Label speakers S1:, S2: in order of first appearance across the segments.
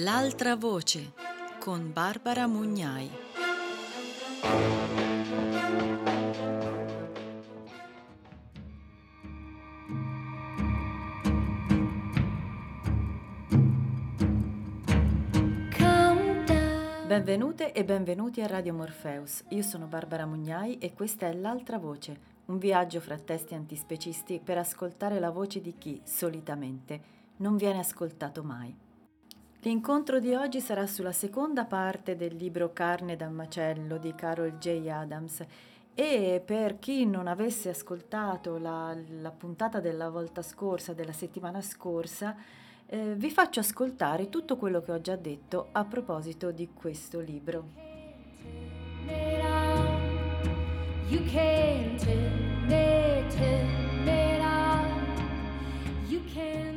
S1: L'altra voce con Barbara Mugnai. Benvenute e benvenuti a Radio Morpheus. Io sono Barbara Mugnai e questa è L'altra voce, un viaggio fra testi antispecisti per ascoltare la voce di chi, solitamente, non viene ascoltato mai. L'incontro di oggi sarà sulla seconda parte del libro Carne da macello di Carol J. Adams e per chi non avesse ascoltato la, la puntata della volta scorsa, della settimana scorsa, eh, vi faccio ascoltare tutto quello che ho già detto a proposito di questo libro. You can't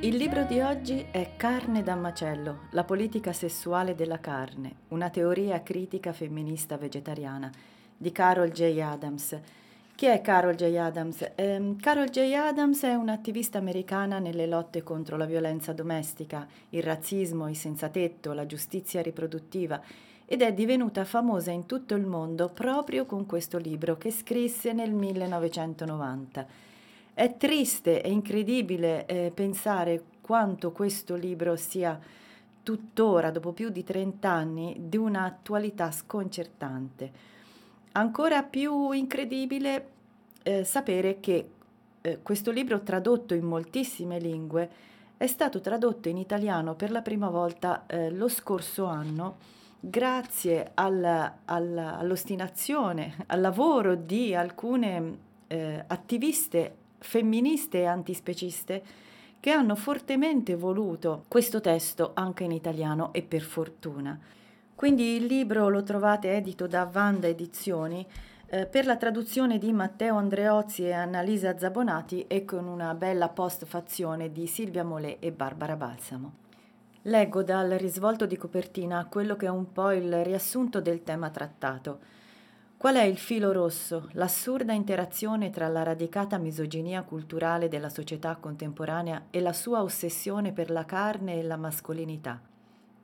S1: il libro di oggi è Carne da macello, la politica sessuale della carne, una teoria critica femminista vegetariana di Carol J. Adams. Chi è Carol J. Adams? Eh, Carol J. Adams è un'attivista americana nelle lotte contro la violenza domestica, il razzismo, i senza tetto, la giustizia riproduttiva ed è divenuta famosa in tutto il mondo proprio con questo libro che scrisse nel 1990. È triste e incredibile eh, pensare quanto questo libro sia tuttora, dopo più di 30 anni, di un'attualità sconcertante. Ancora più incredibile eh, sapere che eh, questo libro, tradotto in moltissime lingue, è stato tradotto in italiano per la prima volta eh, lo scorso anno grazie al, al, all'ostinazione, al lavoro di alcune eh, attiviste femministe e antispeciste che hanno fortemente voluto questo testo anche in italiano e per fortuna. Quindi il libro lo trovate edito da Vanda Edizioni eh, per la traduzione di Matteo Andreozzi e Annalisa Zabonati e con una bella postfazione di Silvia Molè e Barbara Balsamo. Leggo dal risvolto di copertina quello che è un po' il riassunto del tema trattato. Qual è il filo rosso, l'assurda interazione tra la radicata misoginia culturale della società contemporanea e la sua ossessione per la carne e la mascolinità?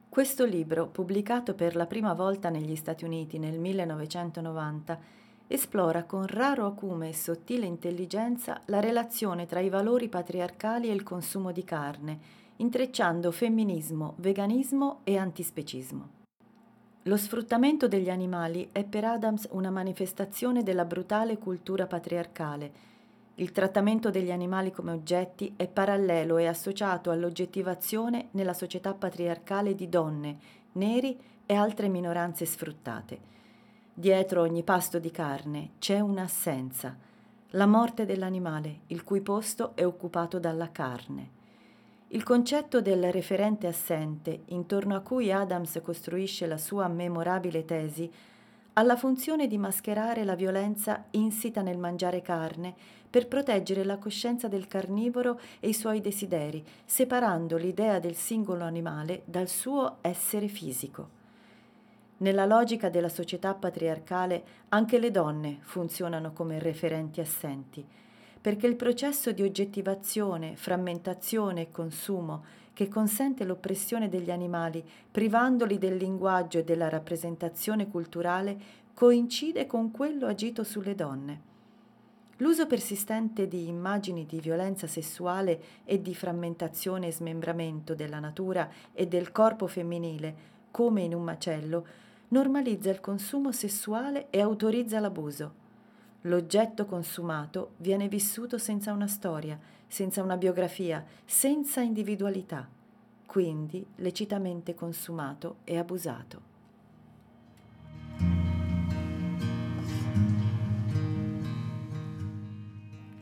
S1: Questo libro, pubblicato per la prima volta negli Stati Uniti nel 1990, esplora con raro acume e sottile intelligenza la relazione tra i valori patriarcali e il consumo di carne, intrecciando femminismo, veganismo e antispecismo. Lo sfruttamento degli animali è per Adams una manifestazione della brutale cultura patriarcale. Il trattamento degli animali come oggetti è parallelo e associato all'oggettivazione nella società patriarcale di donne, neri e altre minoranze sfruttate. Dietro ogni pasto di carne c'è un'assenza, la morte dell'animale, il cui posto è occupato dalla carne. Il concetto del referente assente, intorno a cui Adams costruisce la sua memorabile tesi, ha la funzione di mascherare la violenza insita nel mangiare carne per proteggere la coscienza del carnivoro e i suoi desideri, separando l'idea del singolo animale dal suo essere fisico. Nella logica della società patriarcale anche le donne funzionano come referenti assenti perché il processo di oggettivazione, frammentazione e consumo che consente l'oppressione degli animali, privandoli del linguaggio e della rappresentazione culturale, coincide con quello agito sulle donne. L'uso persistente di immagini di violenza sessuale e di frammentazione e smembramento della natura e del corpo femminile, come in un macello, normalizza il consumo sessuale e autorizza l'abuso. L'oggetto consumato viene vissuto senza una storia, senza una biografia, senza individualità, quindi lecitamente consumato e abusato.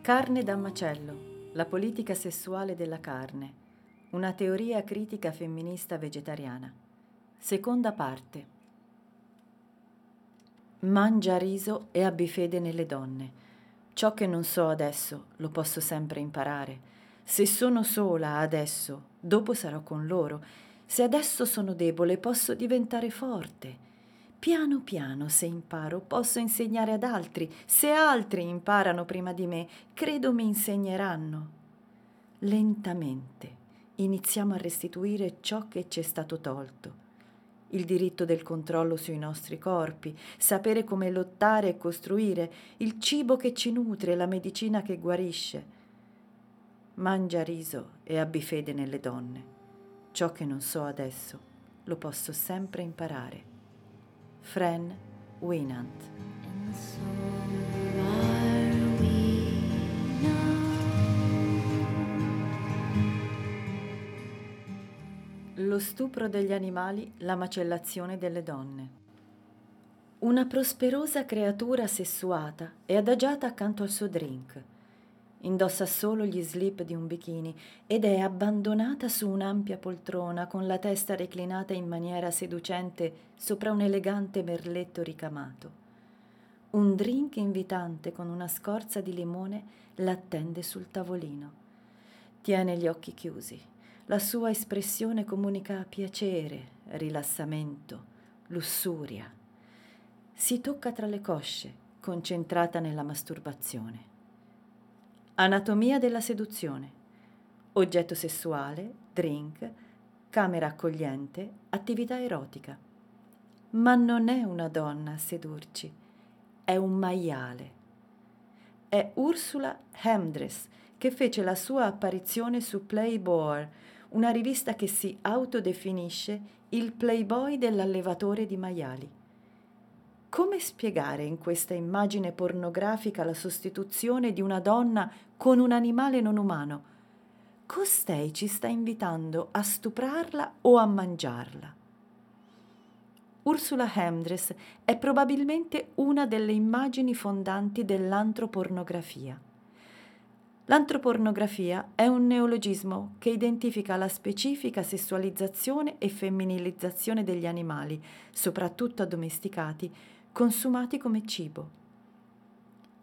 S1: Carne da macello, la politica sessuale della carne, una teoria critica femminista vegetariana. Seconda parte. Mangia riso e abbi fede nelle donne. Ciò che non so adesso lo posso sempre imparare. Se sono sola adesso, dopo sarò con loro. Se adesso sono debole, posso diventare forte. Piano piano, se imparo, posso insegnare ad altri. Se altri imparano prima di me, credo mi insegneranno. Lentamente, iniziamo a restituire ciò che ci è stato tolto. Il diritto del controllo sui nostri corpi, sapere come lottare e costruire, il cibo che ci nutre, la medicina che guarisce. Mangia riso e abbi fede nelle donne. Ciò che non so adesso lo posso sempre imparare. Fran Winant Lo stupro degli animali, la macellazione delle donne. Una prosperosa creatura sessuata è adagiata accanto al suo drink. Indossa solo gli slip di un bikini ed è abbandonata su un'ampia poltrona con la testa reclinata in maniera seducente sopra un elegante merletto ricamato. Un drink invitante con una scorza di limone l'attende sul tavolino. Tiene gli occhi chiusi la sua espressione comunica piacere, rilassamento, lussuria. Si tocca tra le cosce, concentrata nella masturbazione. Anatomia della seduzione. Oggetto sessuale, drink, camera accogliente, attività erotica. Ma non è una donna a sedurci, è un maiale. È Ursula Hemdress che fece la sua apparizione su Playboy una rivista che si autodefinisce il playboy dell'allevatore di maiali. Come spiegare in questa immagine pornografica la sostituzione di una donna con un animale non umano? Costei ci sta invitando a stuprarla o a mangiarla. Ursula Hemdress è probabilmente una delle immagini fondanti dell'antropornografia. L'antropornografia è un neologismo che identifica la specifica sessualizzazione e femminilizzazione degli animali, soprattutto addomesticati, consumati come cibo.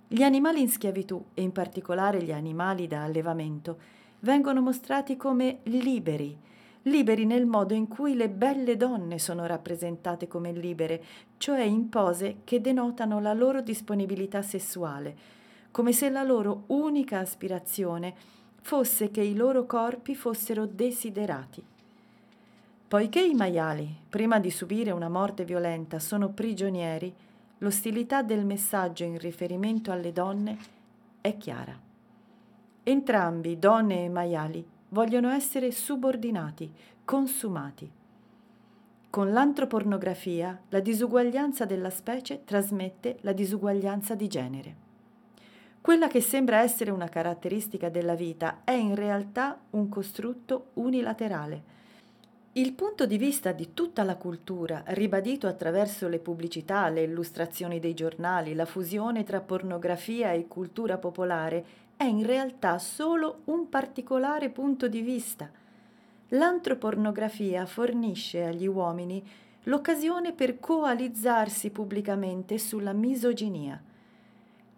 S1: Gli animali in schiavitù, e in particolare gli animali da allevamento, vengono mostrati come liberi, liberi nel modo in cui le belle donne sono rappresentate come libere, cioè in pose che denotano la loro disponibilità sessuale, come se la loro unica aspirazione fosse che i loro corpi fossero desiderati. Poiché i maiali, prima di subire una morte violenta, sono prigionieri, l'ostilità del messaggio in riferimento alle donne è chiara. Entrambi, donne e maiali, vogliono essere subordinati, consumati. Con l'antropornografia la disuguaglianza della specie trasmette la disuguaglianza di genere. Quella che sembra essere una caratteristica della vita è in realtà un costrutto unilaterale. Il punto di vista di tutta la cultura, ribadito attraverso le pubblicità, le illustrazioni dei giornali, la fusione tra pornografia e cultura popolare, è in realtà solo un particolare punto di vista. L'antropornografia fornisce agli uomini l'occasione per coalizzarsi pubblicamente sulla misoginia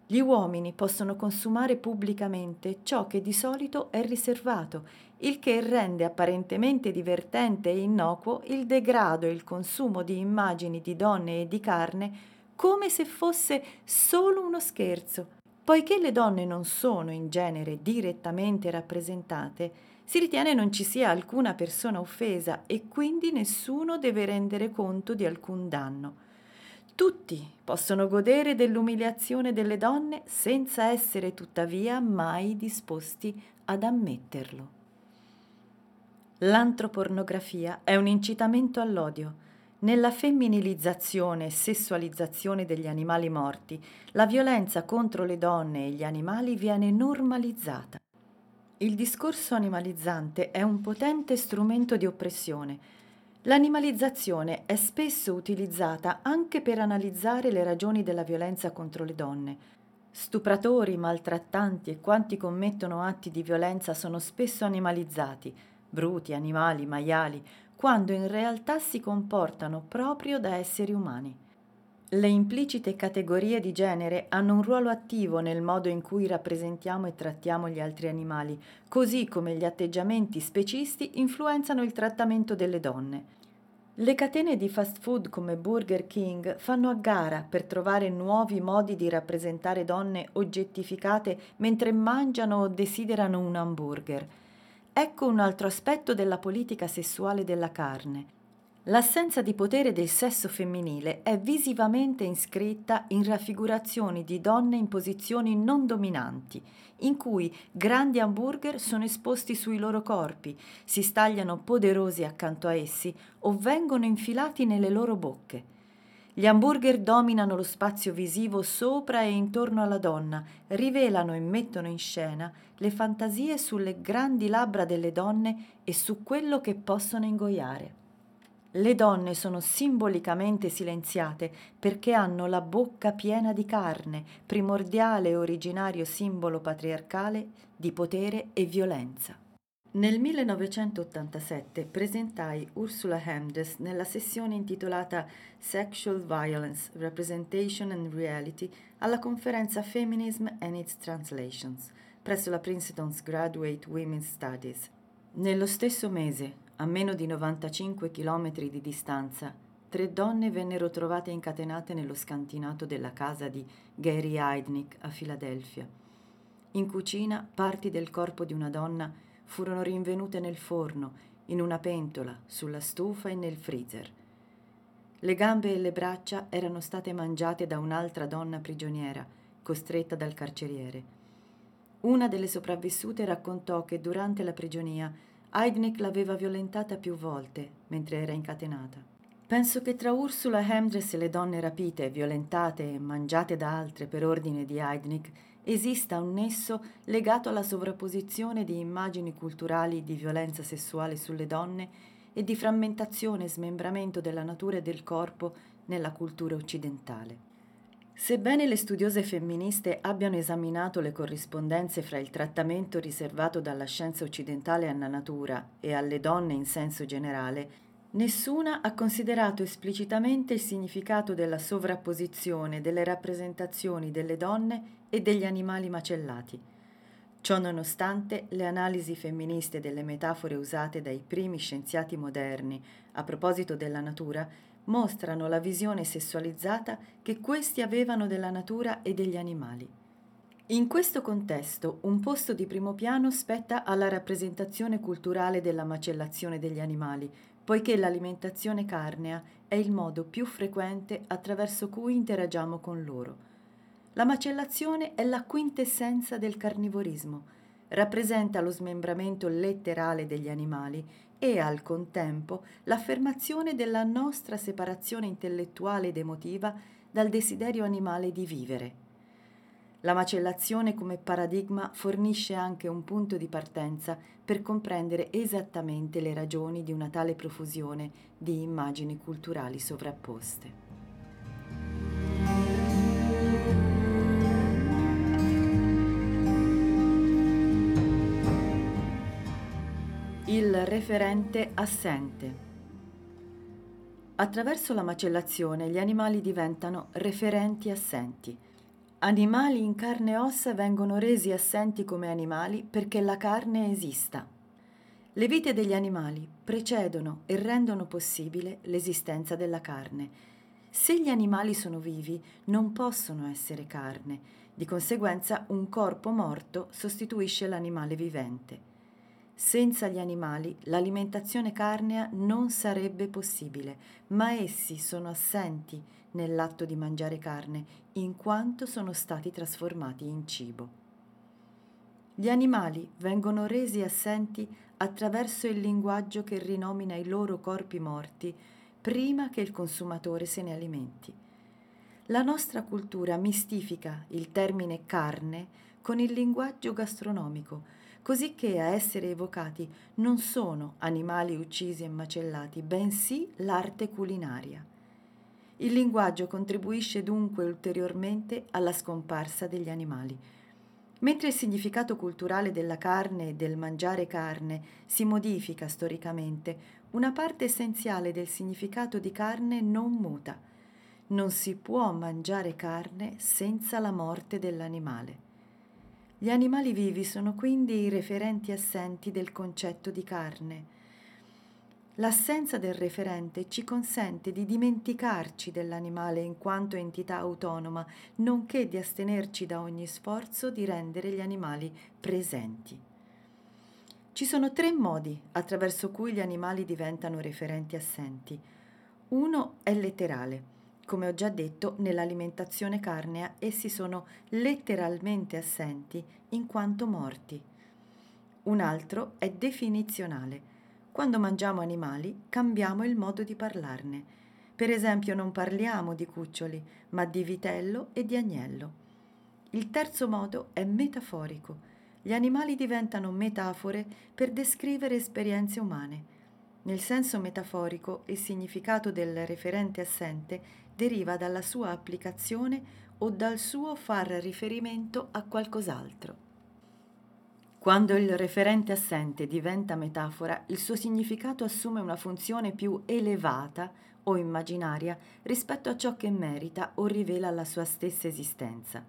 S1: gli uomini possono consumare pubblicamente ciò che di solito è riservato, il che rende apparentemente divertente e innocuo il degrado e il consumo di immagini di donne e di carne come se fosse solo uno scherzo. Poiché le donne non sono in genere direttamente rappresentate, si ritiene non ci sia alcuna persona offesa e quindi nessuno deve rendere conto di alcun danno. Tutti possono godere dell'umiliazione delle donne senza essere tuttavia mai disposti ad ammetterlo. L'antropornografia è un incitamento all'odio. Nella femminilizzazione e sessualizzazione degli animali morti, la violenza contro le donne e gli animali viene normalizzata. Il discorso animalizzante è un potente strumento di oppressione, L'animalizzazione è spesso utilizzata anche per analizzare le ragioni della violenza contro le donne. Stupratori, maltrattanti e quanti commettono atti di violenza sono spesso animalizzati, bruti, animali, maiali, quando in realtà si comportano proprio da esseri umani. Le implicite categorie di genere hanno un ruolo attivo nel modo in cui rappresentiamo e trattiamo gli altri animali, così come gli atteggiamenti specisti influenzano il trattamento delle donne. Le catene di fast food come Burger King fanno a gara per trovare nuovi modi di rappresentare donne oggettificate mentre mangiano o desiderano un hamburger. Ecco un altro aspetto della politica sessuale della carne. L'assenza di potere del sesso femminile è visivamente iscritta in raffigurazioni di donne in posizioni non dominanti, in cui grandi hamburger sono esposti sui loro corpi, si stagliano poderosi accanto a essi o vengono infilati nelle loro bocche. Gli hamburger dominano lo spazio visivo sopra e intorno alla donna, rivelano e mettono in scena le fantasie sulle grandi labbra delle donne e su quello che possono ingoiare. Le donne sono simbolicamente silenziate perché hanno la bocca piena di carne, primordiale e originario simbolo patriarcale di potere e violenza. Nel 1987 presentai Ursula Hemdes nella sessione intitolata Sexual Violence, Representation and Reality alla conferenza Feminism and its Translations presso la Princeton's Graduate Women's Studies. Nello stesso mese, a meno di 95 km di distanza, tre donne vennero trovate incatenate nello scantinato della casa di Gary Heidnick a Filadelfia. In cucina parti del corpo di una donna furono rinvenute nel forno, in una pentola, sulla stufa e nel freezer. Le gambe e le braccia erano state mangiate da un'altra donna prigioniera, costretta dal carceriere. Una delle sopravvissute raccontò che durante la prigionia Heidnik l'aveva violentata più volte mentre era incatenata. Penso che tra Ursula Hemdress e le donne rapite, violentate e mangiate da altre per ordine di Heidnik esista un nesso legato alla sovrapposizione di immagini culturali di violenza sessuale sulle donne e di frammentazione e smembramento della natura e del corpo nella cultura occidentale. Sebbene le studiose femministe abbiano esaminato le corrispondenze fra il trattamento riservato dalla scienza occidentale alla natura e alle donne in senso generale, Nessuna ha considerato esplicitamente il significato della sovrapposizione delle rappresentazioni delle donne e degli animali macellati. Ciò nonostante, le analisi femministe delle metafore usate dai primi scienziati moderni a proposito della natura mostrano la visione sessualizzata che questi avevano della natura e degli animali. In questo contesto, un posto di primo piano spetta alla rappresentazione culturale della macellazione degli animali, poiché l'alimentazione carnea è il modo più frequente attraverso cui interagiamo con loro. La macellazione è la quintessenza del carnivorismo, rappresenta lo smembramento letterale degli animali e al contempo l'affermazione della nostra separazione intellettuale ed emotiva dal desiderio animale di vivere. La macellazione come paradigma fornisce anche un punto di partenza per comprendere esattamente le ragioni di una tale profusione di immagini culturali sovrapposte. Il referente assente. Attraverso la macellazione gli animali diventano referenti assenti, Animali in carne e ossa vengono resi assenti come animali perché la carne esista. Le vite degli animali precedono e rendono possibile l'esistenza della carne. Se gli animali sono vivi, non possono essere carne. Di conseguenza, un corpo morto sostituisce l'animale vivente. Senza gli animali l'alimentazione carnea non sarebbe possibile, ma essi sono assenti nell'atto di mangiare carne, in quanto sono stati trasformati in cibo. Gli animali vengono resi assenti attraverso il linguaggio che rinomina i loro corpi morti prima che il consumatore se ne alimenti. La nostra cultura mistifica il termine carne con il linguaggio gastronomico, così che a essere evocati non sono animali uccisi e macellati, bensì l'arte culinaria. Il linguaggio contribuisce dunque ulteriormente alla scomparsa degli animali. Mentre il significato culturale della carne e del mangiare carne si modifica storicamente, una parte essenziale del significato di carne non muta. Non si può mangiare carne senza la morte dell'animale. Gli animali vivi sono quindi i referenti assenti del concetto di carne. L'assenza del referente ci consente di dimenticarci dell'animale in quanto entità autonoma, nonché di astenerci da ogni sforzo di rendere gli animali presenti. Ci sono tre modi attraverso cui gli animali diventano referenti assenti. Uno è letterale. Come ho già detto, nell'alimentazione carnea essi sono letteralmente assenti in quanto morti. Un altro è definizionale. Quando mangiamo animali cambiamo il modo di parlarne. Per esempio non parliamo di cuccioli, ma di vitello e di agnello. Il terzo modo è metaforico. Gli animali diventano metafore per descrivere esperienze umane. Nel senso metaforico, il significato del referente assente deriva dalla sua applicazione o dal suo far riferimento a qualcos'altro. Quando il referente assente diventa metafora, il suo significato assume una funzione più elevata o immaginaria rispetto a ciò che merita o rivela la sua stessa esistenza.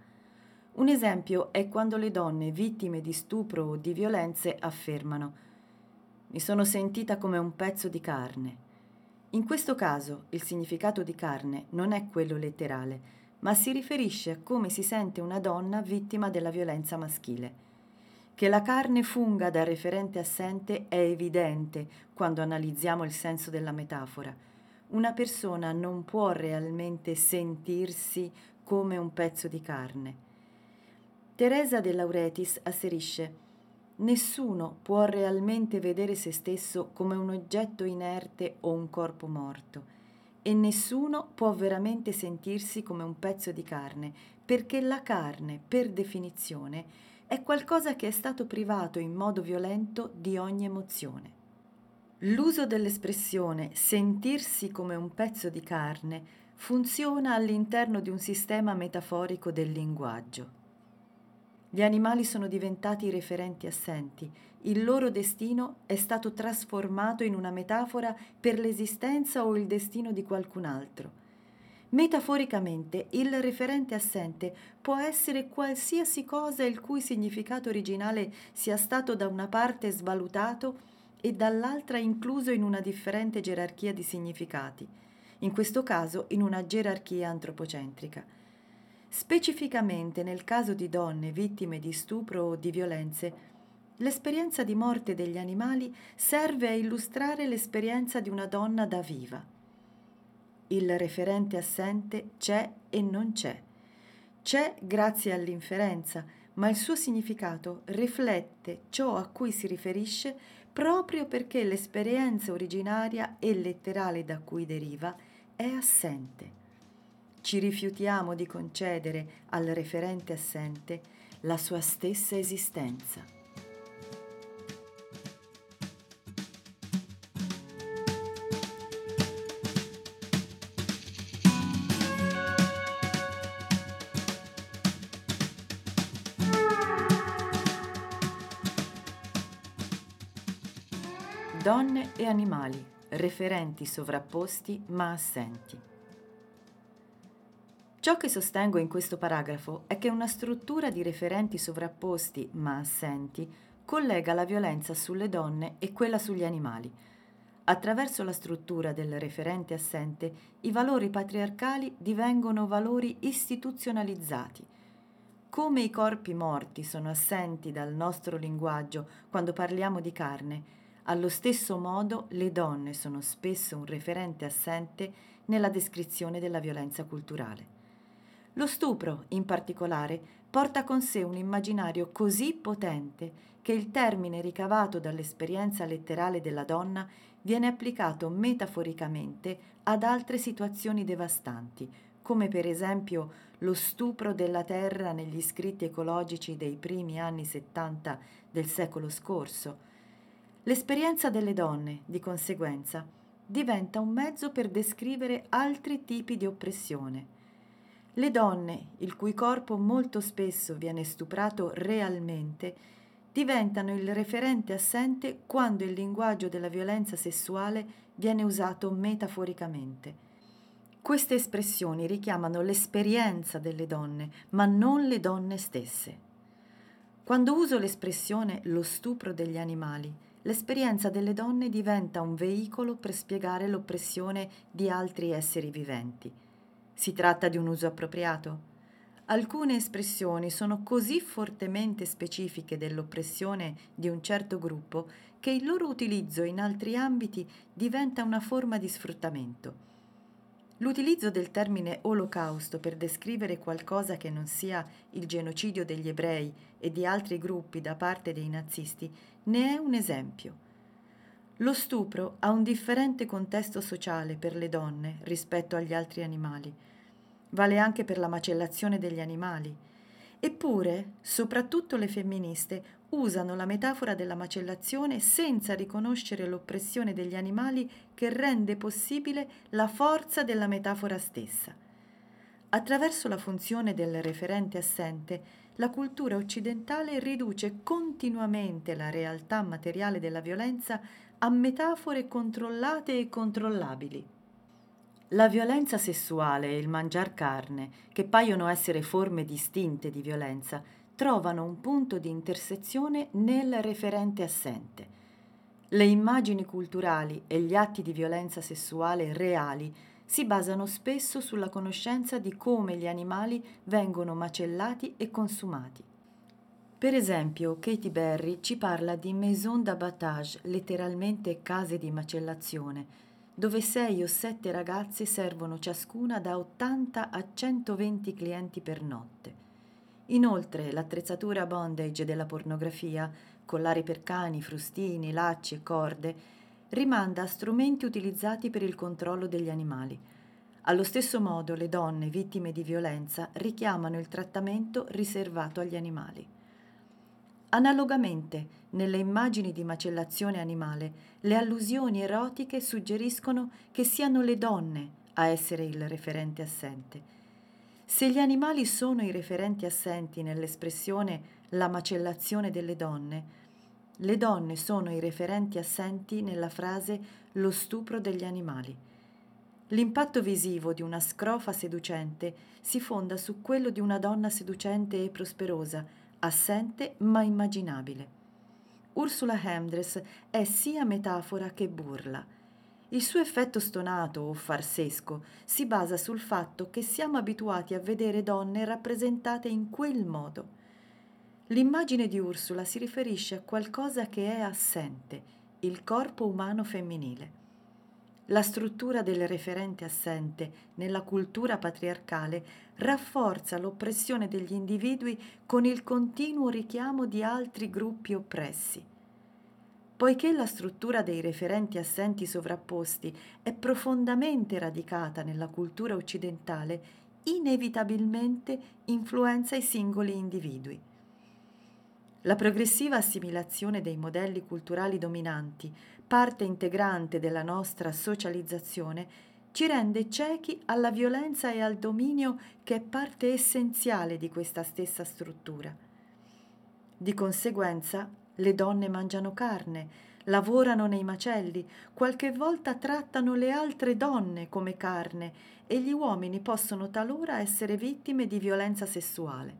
S1: Un esempio è quando le donne vittime di stupro o di violenze affermano mi sono sentita come un pezzo di carne. In questo caso il significato di carne non è quello letterale, ma si riferisce a come si sente una donna vittima della violenza maschile. Che la carne funga da referente assente è evidente quando analizziamo il senso della metafora. Una persona non può realmente sentirsi come un pezzo di carne. Teresa de Lauretis asserisce Nessuno può realmente vedere se stesso come un oggetto inerte o un corpo morto e nessuno può veramente sentirsi come un pezzo di carne, perché la carne, per definizione, è qualcosa che è stato privato in modo violento di ogni emozione. L'uso dell'espressione sentirsi come un pezzo di carne funziona all'interno di un sistema metaforico del linguaggio. Gli animali sono diventati referenti assenti. Il loro destino è stato trasformato in una metafora per l'esistenza o il destino di qualcun altro. Metaforicamente, il referente assente può essere qualsiasi cosa il cui significato originale sia stato da una parte svalutato e dall'altra incluso in una differente gerarchia di significati, in questo caso in una gerarchia antropocentrica. Specificamente nel caso di donne vittime di stupro o di violenze, l'esperienza di morte degli animali serve a illustrare l'esperienza di una donna da viva. Il referente assente c'è e non c'è. C'è grazie all'inferenza, ma il suo significato riflette ciò a cui si riferisce proprio perché l'esperienza originaria e letterale da cui deriva è assente ci rifiutiamo di concedere al referente assente la sua stessa esistenza. Donne e animali, referenti sovrapposti ma assenti. Ciò che sostengo in questo paragrafo è che una struttura di referenti sovrapposti ma assenti collega la violenza sulle donne e quella sugli animali. Attraverso la struttura del referente assente, i valori patriarcali divengono valori istituzionalizzati. Come i corpi morti sono assenti dal nostro linguaggio quando parliamo di carne, allo stesso modo le donne sono spesso un referente assente nella descrizione della violenza culturale. Lo stupro, in particolare, porta con sé un immaginario così potente che il termine ricavato dall'esperienza letterale della donna viene applicato metaforicamente ad altre situazioni devastanti, come per esempio lo stupro della terra negli scritti ecologici dei primi anni 70 del secolo scorso. L'esperienza delle donne, di conseguenza, diventa un mezzo per descrivere altri tipi di oppressione le donne, il cui corpo molto spesso viene stuprato realmente, diventano il referente assente quando il linguaggio della violenza sessuale viene usato metaforicamente. Queste espressioni richiamano l'esperienza delle donne, ma non le donne stesse. Quando uso l'espressione lo stupro degli animali, l'esperienza delle donne diventa un veicolo per spiegare l'oppressione di altri esseri viventi. Si tratta di un uso appropriato? Alcune espressioni sono così fortemente specifiche dell'oppressione di un certo gruppo che il loro utilizzo in altri ambiti diventa una forma di sfruttamento. L'utilizzo del termine olocausto per descrivere qualcosa che non sia il genocidio degli ebrei e di altri gruppi da parte dei nazisti ne è un esempio. Lo stupro ha un differente contesto sociale per le donne rispetto agli altri animali vale anche per la macellazione degli animali. Eppure, soprattutto le femministe usano la metafora della macellazione senza riconoscere l'oppressione degli animali che rende possibile la forza della metafora stessa. Attraverso la funzione del referente assente, la cultura occidentale riduce continuamente la realtà materiale della violenza a metafore controllate e controllabili. La violenza sessuale e il mangiar carne, che paiono essere forme distinte di violenza, trovano un punto di intersezione nel referente assente. Le immagini culturali e gli atti di violenza sessuale reali si basano spesso sulla conoscenza di come gli animali vengono macellati e consumati. Per esempio, Katie Berry ci parla di maison d'abattage, letteralmente case di macellazione, dove sei o sette ragazze servono ciascuna da 80 a 120 clienti per notte. Inoltre l'attrezzatura bondage della pornografia, collari per cani, frustini, lacci e corde, rimanda a strumenti utilizzati per il controllo degli animali. Allo stesso modo le donne vittime di violenza richiamano il trattamento riservato agli animali. Analogamente, nelle immagini di macellazione animale, le allusioni erotiche suggeriscono che siano le donne a essere il referente assente. Se gli animali sono i referenti assenti nell'espressione la macellazione delle donne, le donne sono i referenti assenti nella frase lo stupro degli animali. L'impatto visivo di una scrofa seducente si fonda su quello di una donna seducente e prosperosa, assente ma immaginabile. Ursula Hemdress è sia metafora che burla. Il suo effetto stonato o farsesco si basa sul fatto che siamo abituati a vedere donne rappresentate in quel modo. L'immagine di Ursula si riferisce a qualcosa che è assente, il corpo umano femminile. La struttura del referente assente nella cultura patriarcale rafforza l'oppressione degli individui con il continuo richiamo di altri gruppi oppressi. Poiché la struttura dei referenti assenti sovrapposti è profondamente radicata nella cultura occidentale, inevitabilmente influenza i singoli individui. La progressiva assimilazione dei modelli culturali dominanti parte integrante della nostra socializzazione, ci rende ciechi alla violenza e al dominio che è parte essenziale di questa stessa struttura. Di conseguenza, le donne mangiano carne, lavorano nei macelli, qualche volta trattano le altre donne come carne e gli uomini possono talora essere vittime di violenza sessuale.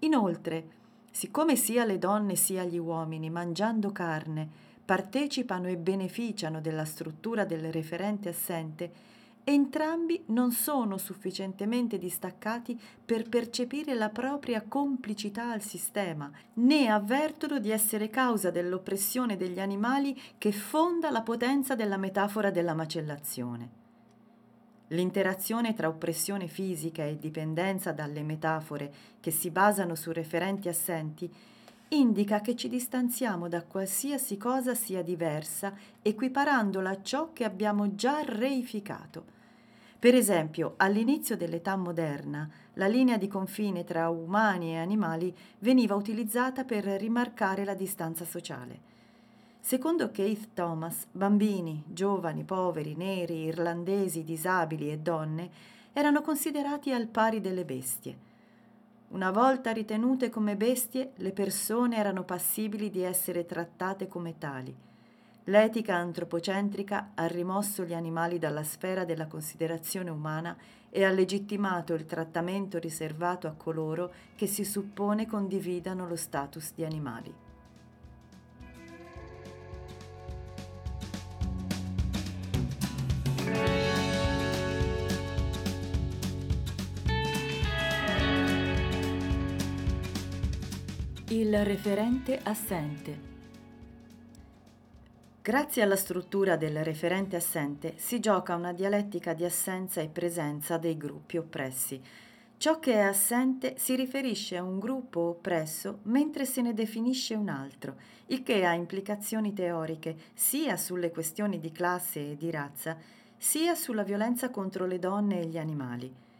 S1: Inoltre, siccome sia le donne sia gli uomini mangiando carne partecipano e beneficiano della struttura del referente assente, entrambi non sono sufficientemente distaccati per percepire la propria complicità al sistema, né avvertono di essere causa dell'oppressione degli animali che fonda la potenza della metafora della macellazione. L'interazione tra oppressione fisica e dipendenza dalle metafore che si basano su referenti assenti indica che ci distanziamo da qualsiasi cosa sia diversa, equiparandola a ciò che abbiamo già reificato. Per esempio, all'inizio dell'età moderna, la linea di confine tra umani e animali veniva utilizzata per rimarcare la distanza sociale. Secondo Keith Thomas, bambini, giovani, poveri, neri, irlandesi, disabili e donne erano considerati al pari delle bestie. Una volta ritenute come bestie, le persone erano passibili di essere trattate come tali. L'etica antropocentrica ha rimosso gli animali dalla sfera della considerazione umana e ha legittimato il trattamento riservato a coloro che si suppone condividano lo status di animali. Il referente assente. Grazie alla struttura del referente assente si gioca una dialettica di assenza e presenza dei gruppi oppressi. Ciò che è assente si riferisce a un gruppo oppresso mentre se ne definisce un altro, il che ha implicazioni teoriche sia sulle questioni di classe e di razza, sia sulla violenza contro le donne e gli animali.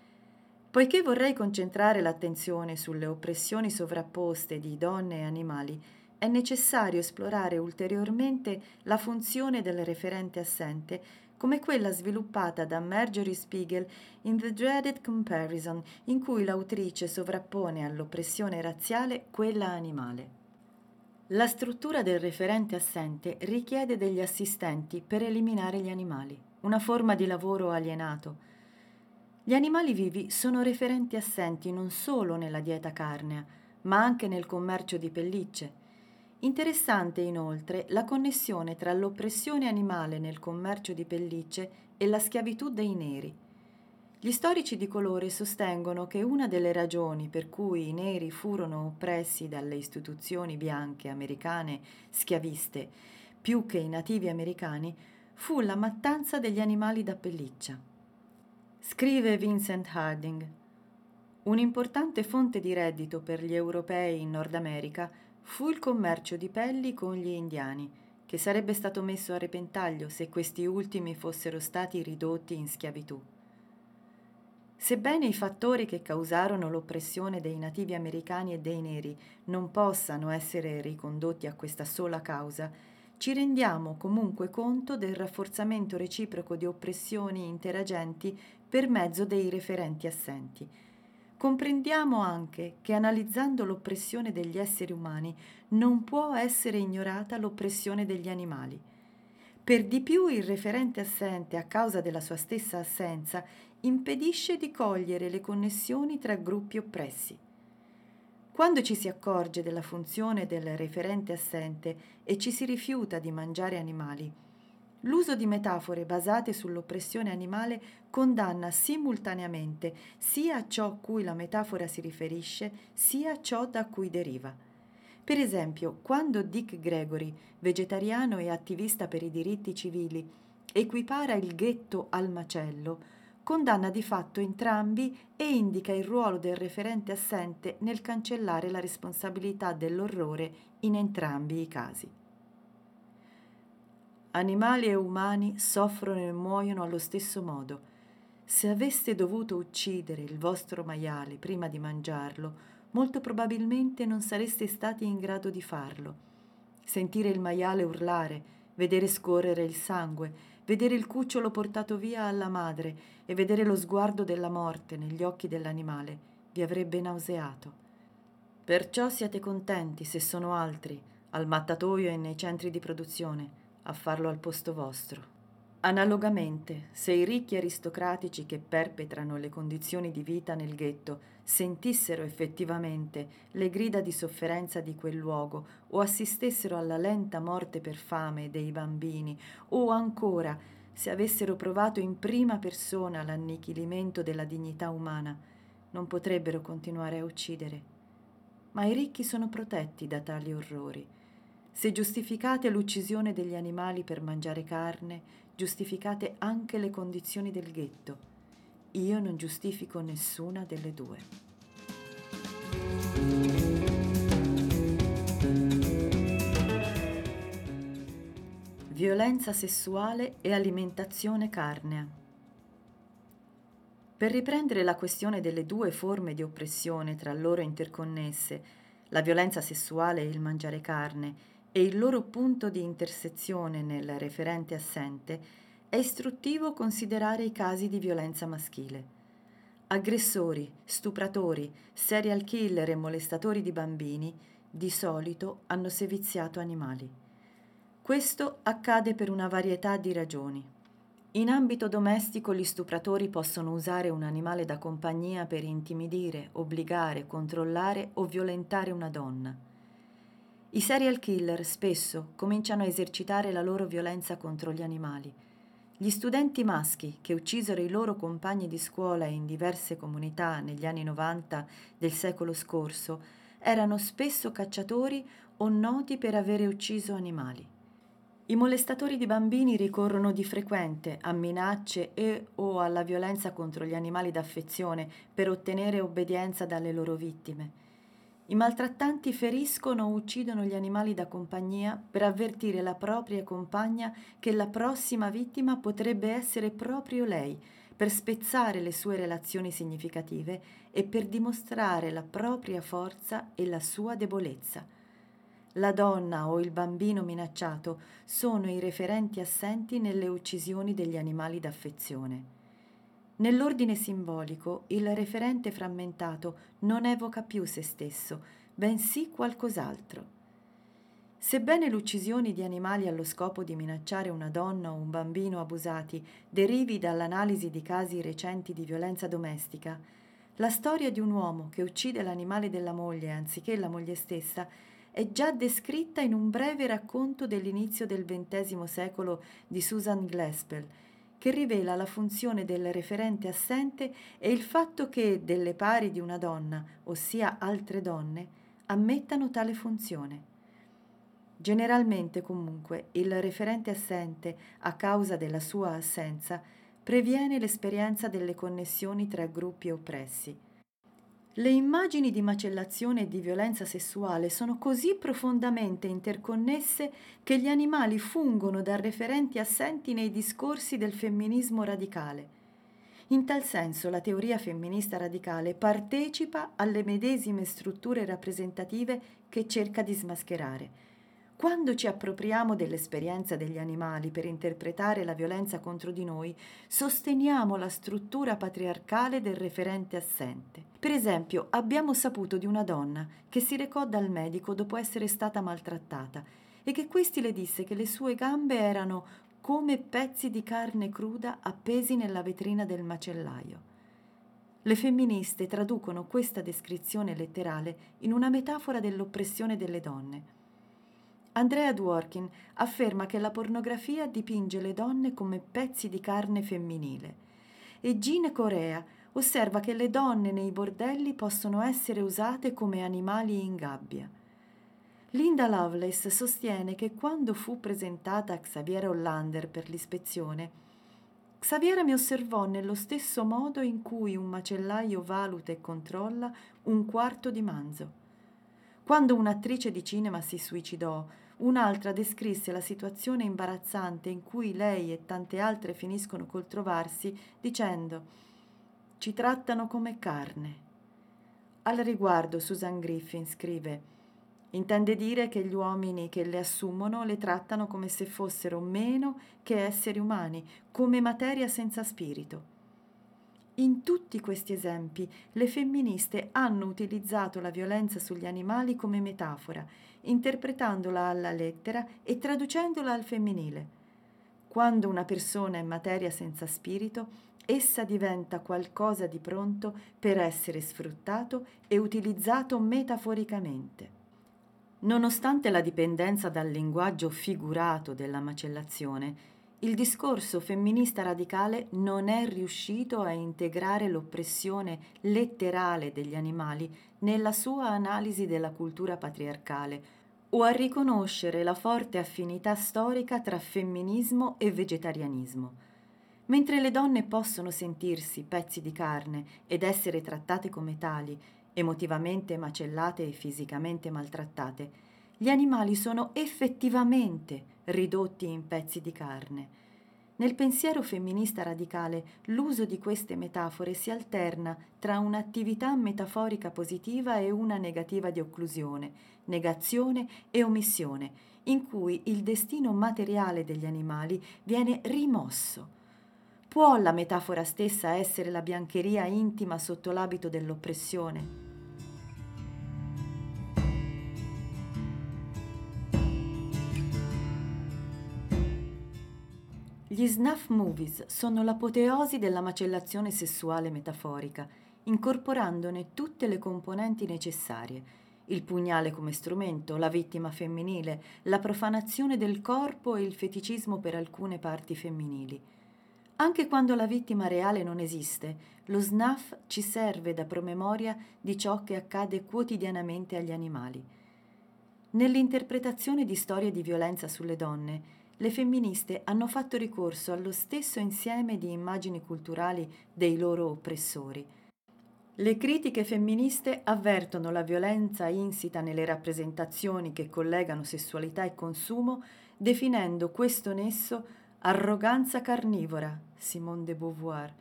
S1: Poiché vorrei concentrare l'attenzione sulle oppressioni sovrapposte di donne e animali, è necessario esplorare ulteriormente la funzione del referente assente come quella sviluppata da Marjorie Spiegel in The Dreaded Comparison, in cui l'autrice sovrappone all'oppressione razziale quella animale. La struttura del referente assente richiede degli assistenti per eliminare gli animali, una forma di lavoro alienato, gli animali vivi sono referenti assenti non solo nella dieta carnea, ma anche nel commercio di pellicce. Interessante inoltre la connessione tra l'oppressione animale nel commercio di pellicce e la schiavitù dei neri. Gli storici di colore sostengono che una delle ragioni per cui i neri furono oppressi dalle istituzioni bianche americane schiaviste più che i nativi americani fu la mattanza degli animali da pelliccia. Scrive Vincent Harding. Un'importante fonte di reddito per gli europei in Nord America fu il commercio di pelli con gli indiani, che sarebbe stato messo a repentaglio se questi ultimi fossero stati ridotti in schiavitù. Sebbene i fattori che causarono l'oppressione dei nativi americani e dei neri non possano essere ricondotti a questa sola causa, ci rendiamo comunque conto del rafforzamento reciproco di oppressioni interagenti per mezzo dei referenti assenti. Comprendiamo anche che analizzando l'oppressione degli esseri umani non può essere ignorata l'oppressione degli animali. Per di più il referente assente, a causa della sua stessa assenza, impedisce di cogliere le connessioni tra gruppi oppressi. Quando ci si accorge della funzione del referente assente e ci si rifiuta di mangiare animali, l'uso di metafore basate sull'oppressione animale condanna simultaneamente sia ciò a cui la metafora si riferisce, sia ciò da cui deriva. Per esempio, quando Dick Gregory, vegetariano e attivista per i diritti civili, equipara il ghetto al macello, condanna di fatto entrambi e indica il ruolo del referente assente nel cancellare la responsabilità dell'orrore in entrambi i casi. Animali e umani soffrono e muoiono allo stesso modo. Se aveste dovuto uccidere il vostro maiale prima di mangiarlo, molto probabilmente non sareste stati in grado di farlo. Sentire il maiale urlare, vedere scorrere il sangue, vedere il cucciolo portato via alla madre e vedere lo sguardo della morte negli occhi dell'animale vi avrebbe nauseato. Perciò siate contenti se sono altri, al mattatoio e nei centri di produzione, a farlo al posto vostro. Analogamente, se i ricchi aristocratici che perpetrano le condizioni di vita nel ghetto sentissero effettivamente le grida di sofferenza di quel luogo o assistessero alla lenta morte per fame dei bambini o ancora se avessero provato in prima persona l'annichilimento della dignità umana, non potrebbero continuare a uccidere. Ma i ricchi sono protetti da tali orrori. Se giustificate l'uccisione degli animali per mangiare carne, giustificate anche le condizioni del ghetto. Io non giustifico nessuna delle due. Violenza sessuale e alimentazione carnea. Per riprendere la questione delle due forme di oppressione tra loro interconnesse, la violenza sessuale e il mangiare carne, e il loro punto di intersezione nel referente assente, è istruttivo considerare i casi di violenza maschile. Aggressori, stupratori, serial killer e molestatori di bambini di solito hanno seviziato animali. Questo accade per una varietà di ragioni. In ambito domestico gli stupratori possono usare un animale da compagnia per intimidire, obbligare, controllare o violentare una donna. I serial killer spesso cominciano a esercitare la loro violenza contro gli animali. Gli studenti maschi che uccisero i loro compagni di scuola in diverse comunità negli anni 90 del secolo scorso erano spesso cacciatori o noti per avere ucciso animali. I molestatori di bambini ricorrono di frequente a minacce e o alla violenza contro gli animali d'affezione per ottenere obbedienza dalle loro vittime. I maltrattanti feriscono o uccidono gli animali da compagnia per avvertire la propria compagna che la prossima vittima potrebbe essere proprio lei, per spezzare le sue relazioni significative e per dimostrare la propria forza e la sua debolezza. La donna o il bambino minacciato sono i referenti assenti nelle uccisioni degli animali d'affezione. Nell'ordine simbolico il referente frammentato non evoca più se stesso, bensì qualcos'altro. Sebbene l'uccisione di animali allo scopo di minacciare una donna o un bambino abusati derivi dall'analisi di casi recenti di violenza domestica, la storia di un uomo che uccide l'animale della moglie anziché la moglie stessa è già descritta in un breve racconto dell'inizio del XX secolo di Susan Glaspell, che rivela la funzione del referente assente e il fatto che delle pari di una donna, ossia altre donne, ammettano tale funzione. Generalmente comunque il referente assente, a causa della sua assenza, previene l'esperienza delle connessioni tra gruppi oppressi. Le immagini di macellazione e di violenza sessuale sono così profondamente interconnesse che gli animali fungono da referenti assenti nei discorsi del femminismo radicale. In tal senso la teoria femminista radicale partecipa alle medesime strutture rappresentative che cerca di smascherare quando ci appropriamo dell'esperienza degli animali per interpretare la violenza contro di noi, sosteniamo la struttura patriarcale del referente assente. Per esempio, abbiamo saputo di una donna che si recò dal medico dopo essere stata maltrattata e che questi le disse che le sue gambe erano come pezzi di carne cruda appesi nella vetrina del macellaio. Le femministe traducono questa descrizione letterale in una metafora dell'oppressione delle donne. Andrea Dworkin afferma che la pornografia dipinge le donne come pezzi di carne femminile e Gene Corea osserva che le donne nei bordelli possono essere usate come animali in gabbia. Linda Lovelace sostiene che quando fu presentata a Xaviera Hollander per l'ispezione, Xaviera mi osservò nello stesso modo in cui un macellaio valuta e controlla un quarto di manzo. Quando un'attrice di cinema si suicidò, Un'altra descrisse la situazione imbarazzante in cui lei e tante altre finiscono col trovarsi dicendo ci trattano come carne. Al riguardo Susan Griffin scrive intende dire che gli uomini che le assumono le trattano come se fossero meno che esseri umani, come materia senza spirito. In tutti questi esempi le femministe hanno utilizzato la violenza sugli animali come metafora, interpretandola alla lettera e traducendola al femminile. Quando una persona è materia senza spirito, essa diventa qualcosa di pronto per essere sfruttato e utilizzato metaforicamente. Nonostante la dipendenza dal linguaggio figurato della macellazione, il discorso femminista radicale non è riuscito a integrare l'oppressione letterale degli animali nella sua analisi della cultura patriarcale o a riconoscere la forte affinità storica tra femminismo e vegetarianismo. Mentre le donne possono sentirsi pezzi di carne ed essere trattate come tali, emotivamente macellate e fisicamente maltrattate, gli animali sono effettivamente ridotti in pezzi di carne. Nel pensiero femminista radicale l'uso di queste metafore si alterna tra un'attività metaforica positiva e una negativa di occlusione, negazione e omissione, in cui il destino materiale degli animali viene rimosso. Può la metafora stessa essere la biancheria intima sotto l'abito dell'oppressione? Gli snuff movies sono l'apoteosi della macellazione sessuale metaforica, incorporandone tutte le componenti necessarie. Il pugnale come strumento, la vittima femminile, la profanazione del corpo e il feticismo per alcune parti femminili. Anche quando la vittima reale non esiste, lo SNAF ci serve da promemoria di ciò che accade quotidianamente agli animali. Nell'interpretazione di storie di violenza sulle donne, le femministe hanno fatto ricorso allo stesso insieme di immagini culturali dei loro oppressori. Le critiche femministe avvertono la violenza insita nelle rappresentazioni che collegano sessualità e consumo, definendo questo nesso arroganza carnivora, Simone de Beauvoir,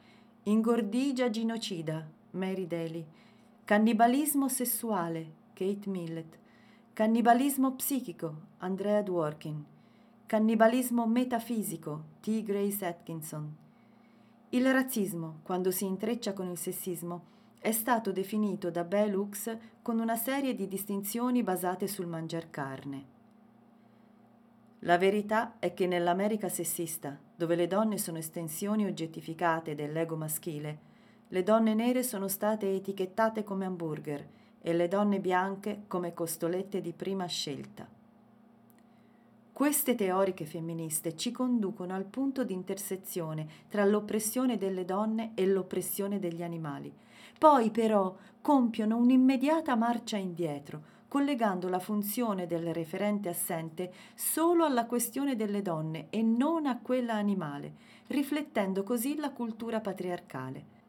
S1: ingordigia genocida, Mary Daly, cannibalismo sessuale, Kate Millett, cannibalismo psichico, Andrea Dworkin, Cannibalismo metafisico, T. Grace Atkinson. Il razzismo, quando si intreccia con il sessismo, è stato definito da Bell Hooks con una serie di distinzioni basate sul mangiar carne. La verità è che nell'America sessista, dove le donne sono estensioni oggettificate dell'ego maschile, le donne nere sono state etichettate come hamburger e le donne bianche come costolette di prima scelta. Queste teoriche femministe ci conducono al punto di intersezione tra l'oppressione delle donne e l'oppressione degli animali. Poi però compiono un'immediata marcia indietro, collegando la funzione del referente assente solo alla questione delle donne e non a quella animale, riflettendo così la cultura patriarcale.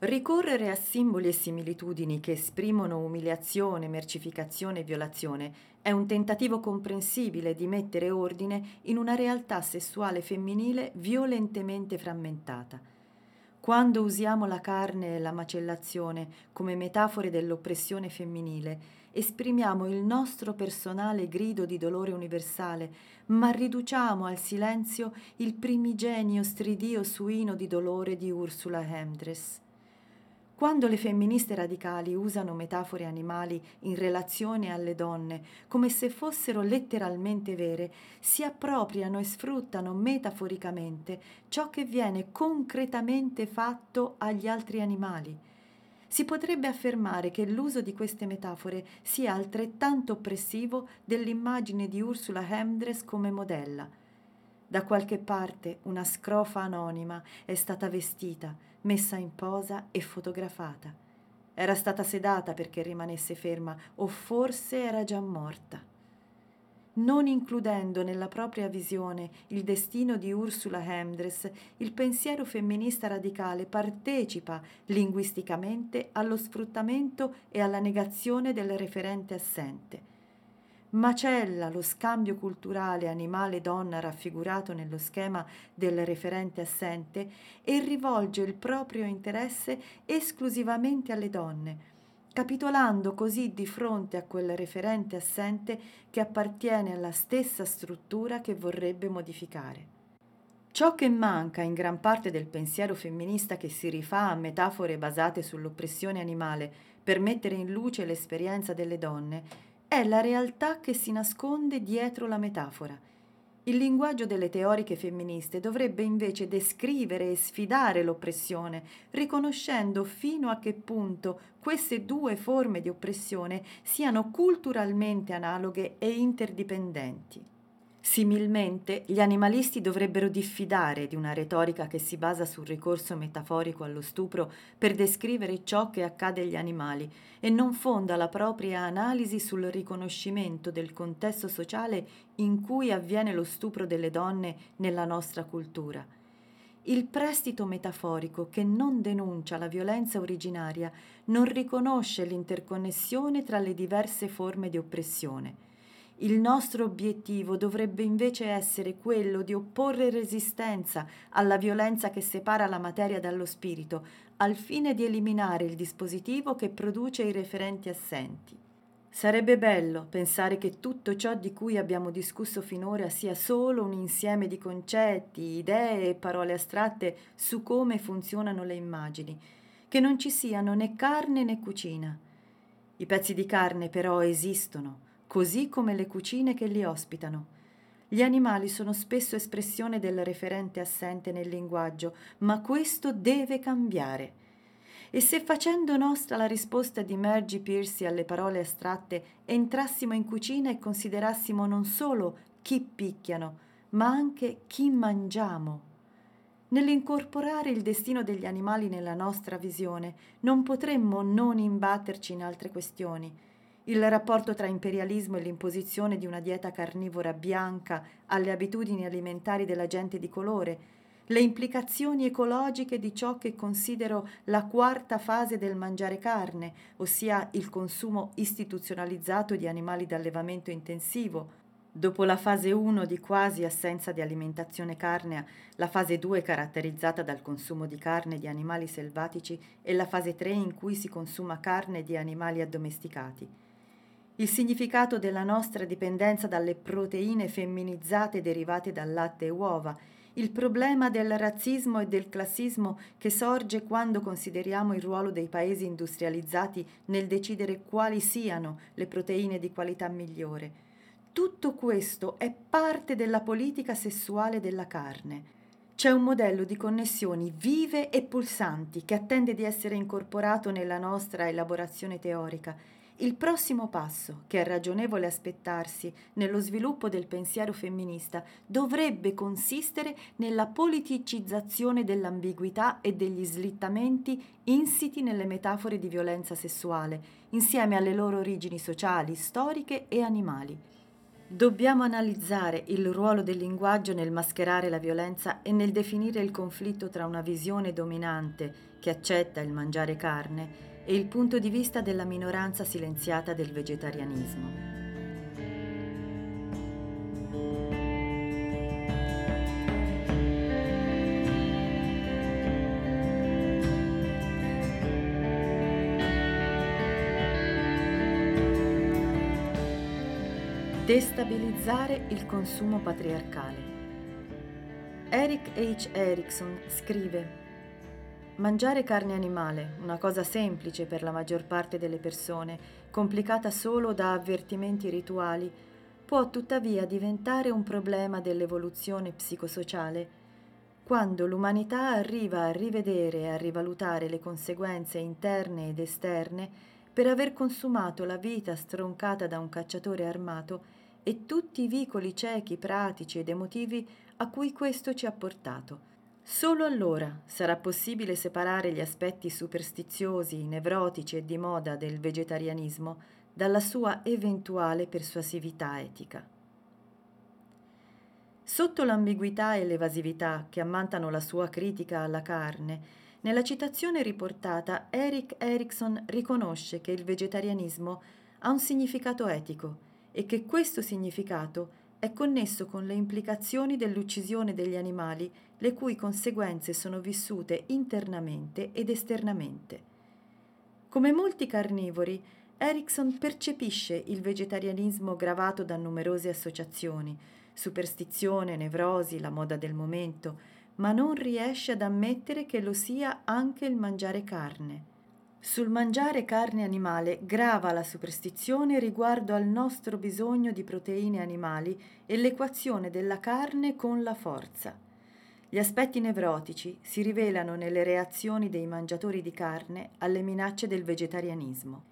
S1: Ricorrere a simboli e similitudini che esprimono umiliazione, mercificazione e violazione è un tentativo comprensibile di mettere ordine in una realtà sessuale femminile violentemente frammentata. Quando usiamo la carne e la macellazione come metafore dell'oppressione femminile, esprimiamo il nostro personale grido di dolore universale, ma riduciamo al silenzio il primigenio stridio suino di dolore di Ursula Hemdress. Quando le femministe radicali usano metafore animali in relazione alle donne come se fossero letteralmente vere, si appropriano e sfruttano metaforicamente ciò che viene concretamente fatto agli altri animali. Si potrebbe affermare che l'uso di queste metafore sia altrettanto oppressivo dell'immagine di Ursula Hemdress come modella. Da qualche parte una scrofa anonima è stata vestita, messa in posa e fotografata. Era stata sedata perché rimanesse ferma o forse era già morta. Non includendo nella propria visione il destino di Ursula Hemdress, il pensiero femminista radicale partecipa linguisticamente allo sfruttamento e alla negazione del referente assente macella lo scambio culturale animale-donna raffigurato nello schema del referente assente e rivolge il proprio interesse esclusivamente alle donne, capitolando così di fronte a quel referente assente che appartiene alla stessa struttura che vorrebbe modificare. Ciò che manca in gran parte del pensiero femminista che si rifà a metafore basate sull'oppressione animale per mettere in luce l'esperienza delle donne è la realtà che si nasconde dietro la metafora. Il linguaggio delle teoriche femministe dovrebbe invece descrivere e sfidare l'oppressione, riconoscendo fino a che punto queste due forme di oppressione siano culturalmente analoghe e interdipendenti. Similmente, gli animalisti dovrebbero diffidare di una retorica che si basa sul ricorso metaforico allo stupro per descrivere ciò che accade agli animali e non fonda la propria analisi sul riconoscimento del contesto sociale in cui avviene lo stupro delle donne nella nostra cultura. Il prestito metaforico che non denuncia la violenza originaria non riconosce l'interconnessione tra le diverse forme di oppressione il nostro obiettivo dovrebbe invece essere quello di opporre resistenza alla violenza che separa la materia dallo spirito, al fine di eliminare il dispositivo che produce i referenti assenti. Sarebbe bello pensare che tutto ciò di cui abbiamo discusso finora sia solo un insieme di concetti, idee e parole astratte su come funzionano le immagini, che non ci siano né carne né cucina. I pezzi di carne però esistono così come le cucine che li ospitano. Gli animali sono spesso espressione del referente assente nel linguaggio, ma questo deve cambiare. E se facendo nostra la risposta di Margie Piercy alle parole astratte entrassimo in cucina e considerassimo non solo chi picchiano, ma anche chi mangiamo, Nell'incorporare il destino degli animali nella nostra visione, non potremmo non imbatterci in altre questioni. Il rapporto tra imperialismo e l'imposizione di una dieta carnivora bianca alle abitudini alimentari della gente di colore, le implicazioni ecologiche di ciò che considero la quarta fase del mangiare carne, ossia il consumo istituzionalizzato di animali d'allevamento intensivo, Dopo la fase 1 di quasi assenza di alimentazione carnea, la fase 2 caratterizzata dal consumo di carne di animali selvatici e la fase 3 in cui si consuma carne di animali addomesticati. Il significato della nostra dipendenza dalle proteine femminizzate derivate dal latte e uova, il problema del razzismo e del classismo che sorge quando consideriamo il ruolo dei paesi industrializzati nel decidere quali siano le proteine di qualità migliore tutto questo è parte della politica sessuale della carne. C'è un modello di connessioni vive e pulsanti che attende di essere incorporato nella nostra elaborazione teorica. Il prossimo passo, che è ragionevole aspettarsi nello sviluppo del pensiero femminista, dovrebbe consistere nella politicizzazione dell'ambiguità e degli slittamenti insiti nelle metafore di violenza sessuale, insieme alle loro origini sociali, storiche e animali. Dobbiamo analizzare il ruolo del linguaggio nel mascherare la violenza e nel definire il conflitto tra una visione dominante che accetta il mangiare carne e il punto di vista della minoranza silenziata del vegetarianismo. Destabilizzare il consumo patriarcale. Eric H. Erickson scrive Mangiare carne animale, una cosa semplice per la maggior parte delle persone, complicata solo da avvertimenti rituali, può tuttavia diventare un problema dell'evoluzione psicosociale quando l'umanità arriva a rivedere e a rivalutare le conseguenze interne ed esterne per aver consumato la vita stroncata da un cacciatore armato e tutti i vicoli ciechi, pratici ed emotivi a cui questo ci ha portato. Solo allora sarà possibile separare gli aspetti superstiziosi, nevrotici e di moda del vegetarianismo dalla sua eventuale persuasività etica. Sotto l'ambiguità e l'evasività che ammantano la sua critica alla carne, nella citazione riportata Eric Erickson riconosce che il vegetarianismo ha un significato etico e che questo significato è connesso con le implicazioni dell'uccisione degli animali, le cui conseguenze sono vissute internamente ed esternamente. Come molti carnivori, Erickson percepisce il vegetarianismo gravato da numerose associazioni, superstizione, nevrosi, la moda del momento, ma non riesce ad ammettere che lo sia anche il mangiare carne. Sul mangiare carne animale grava la superstizione riguardo al nostro bisogno di proteine animali e l'equazione della carne con la forza. Gli aspetti nevrotici si rivelano nelle reazioni dei mangiatori di carne alle minacce del vegetarianismo.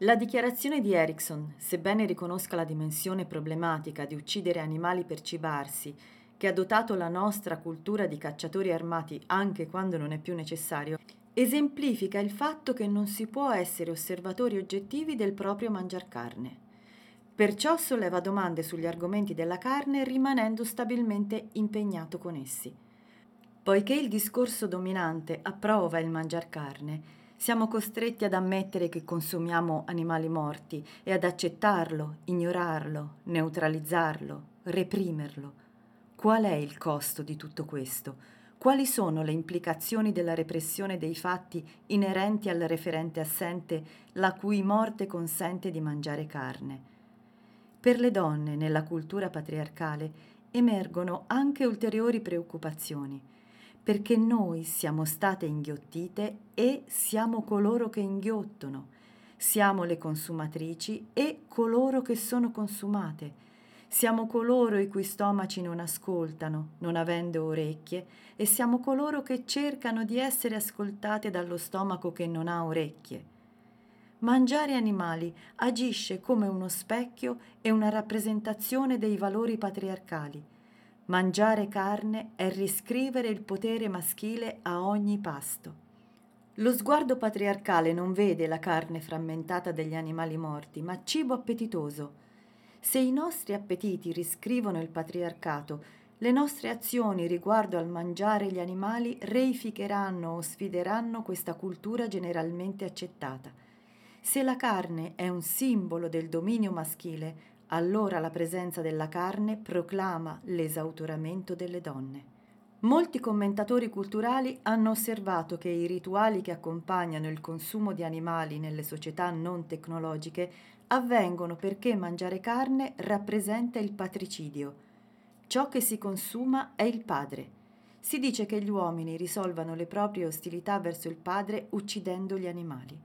S1: La dichiarazione di Erickson, sebbene riconosca la dimensione problematica di uccidere animali per cibarsi, che ha dotato la nostra cultura di cacciatori armati anche quando non è più necessario, esemplifica il fatto che non si può essere osservatori oggettivi del proprio mangiar carne. Perciò solleva domande sugli argomenti della carne rimanendo stabilmente impegnato con essi. Poiché il discorso dominante approva il mangiar carne, siamo costretti ad ammettere che consumiamo animali morti e ad accettarlo, ignorarlo, neutralizzarlo, reprimerlo. Qual è il costo di tutto questo? Quali sono le implicazioni della repressione dei fatti inerenti al referente assente la cui morte consente di mangiare carne? Per le donne nella cultura patriarcale emergono anche ulteriori preoccupazioni, perché noi siamo state inghiottite e siamo coloro che inghiottono, siamo le consumatrici e coloro che sono consumate siamo coloro i cui stomaci non ascoltano, non avendo orecchie, e siamo coloro che cercano di essere ascoltate dallo stomaco che non ha orecchie. Mangiare animali agisce come uno specchio e una rappresentazione dei valori patriarcali. Mangiare carne è riscrivere il potere maschile a ogni pasto. Lo sguardo patriarcale non vede la carne frammentata degli animali morti, ma cibo appetitoso. Se i nostri appetiti riscrivono il patriarcato, le nostre azioni riguardo al mangiare gli animali reificheranno o sfideranno questa cultura generalmente accettata. Se la carne è un simbolo del dominio maschile, allora la presenza della carne proclama l'esautoramento delle donne. Molti commentatori culturali hanno osservato che i rituali che accompagnano il consumo di animali nelle società non tecnologiche avvengono perché mangiare carne rappresenta il patricidio. Ciò che si consuma è il padre. Si dice che gli uomini risolvano le proprie ostilità verso il padre uccidendo gli animali.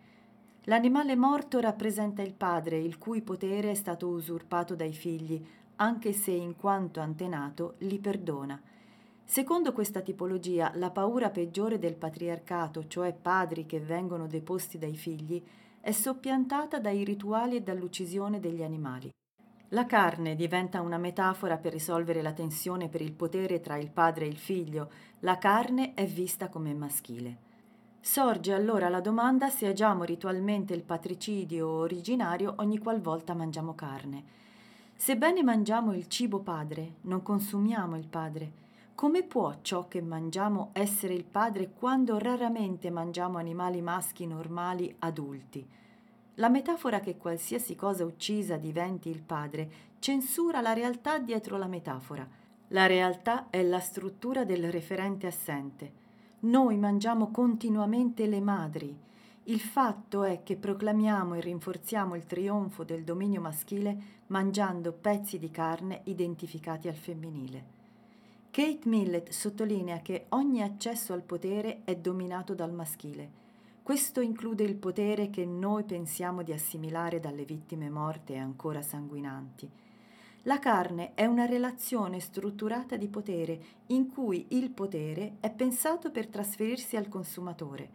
S1: L'animale morto rappresenta il padre, il cui potere è stato usurpato dai figli, anche se in quanto antenato li perdona. Secondo questa tipologia, la paura peggiore del patriarcato, cioè padri che vengono deposti dai figli, è soppiantata dai rituali e dall'uccisione degli animali. La carne diventa una metafora per risolvere la tensione per il potere tra il padre e il figlio. La carne è vista come maschile. Sorge allora la domanda se agiamo ritualmente il patricidio originario ogni qualvolta mangiamo carne. Sebbene mangiamo il cibo padre, non consumiamo il padre. Come può ciò che mangiamo essere il padre quando raramente mangiamo animali maschi normali adulti? La metafora che qualsiasi cosa uccisa diventi il padre censura la realtà dietro la metafora. La realtà è la struttura del referente assente. Noi mangiamo continuamente le madri. Il fatto è che proclamiamo e rinforziamo il trionfo del dominio maschile mangiando pezzi di carne identificati al femminile. Kate Millett sottolinea che ogni accesso al potere è dominato dal maschile. Questo include il potere che noi pensiamo di assimilare dalle vittime morte e ancora sanguinanti. La carne è una relazione strutturata di potere in cui il potere è pensato per trasferirsi al consumatore.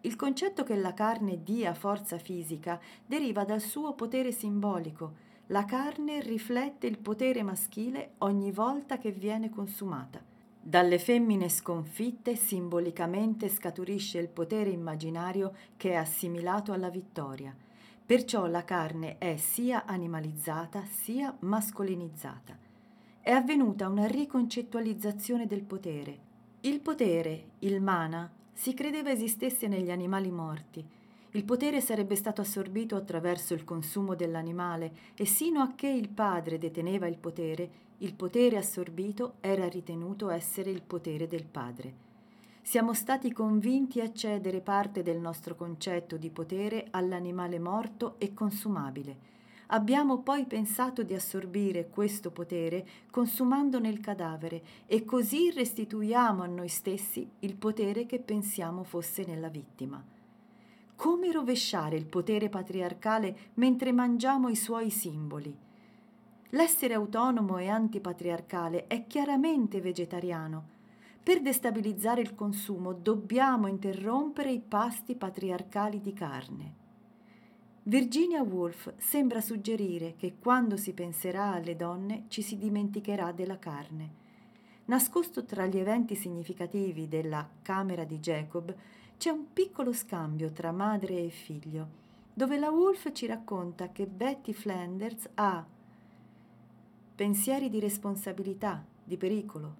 S1: Il concetto che la carne dia forza fisica deriva dal suo potere simbolico, la carne riflette il potere maschile ogni volta che viene consumata. Dalle femmine sconfitte simbolicamente scaturisce il potere immaginario che è assimilato alla vittoria. Perciò la carne è sia animalizzata sia mascolinizzata. È avvenuta una riconcettualizzazione del potere. Il potere, il mana, si credeva esistesse negli animali morti, il potere sarebbe stato assorbito attraverso il consumo dell'animale e sino a che il padre deteneva il potere, il potere assorbito era ritenuto essere il potere del padre. Siamo stati convinti a cedere parte del nostro concetto di potere all'animale morto e consumabile. Abbiamo poi pensato di assorbire questo potere consumandone il cadavere e così restituiamo a noi stessi il potere che pensiamo fosse nella vittima. Come rovesciare il potere patriarcale mentre mangiamo i suoi simboli? L'essere autonomo e antipatriarcale è chiaramente vegetariano. Per destabilizzare il consumo dobbiamo interrompere i pasti patriarcali di carne. Virginia Woolf sembra suggerire che quando si penserà alle donne ci si dimenticherà della carne. Nascosto tra gli eventi significativi della Camera di Jacob c'è un piccolo scambio tra madre e figlio, dove la Wolf ci racconta che Betty Flanders ha pensieri di responsabilità, di pericolo.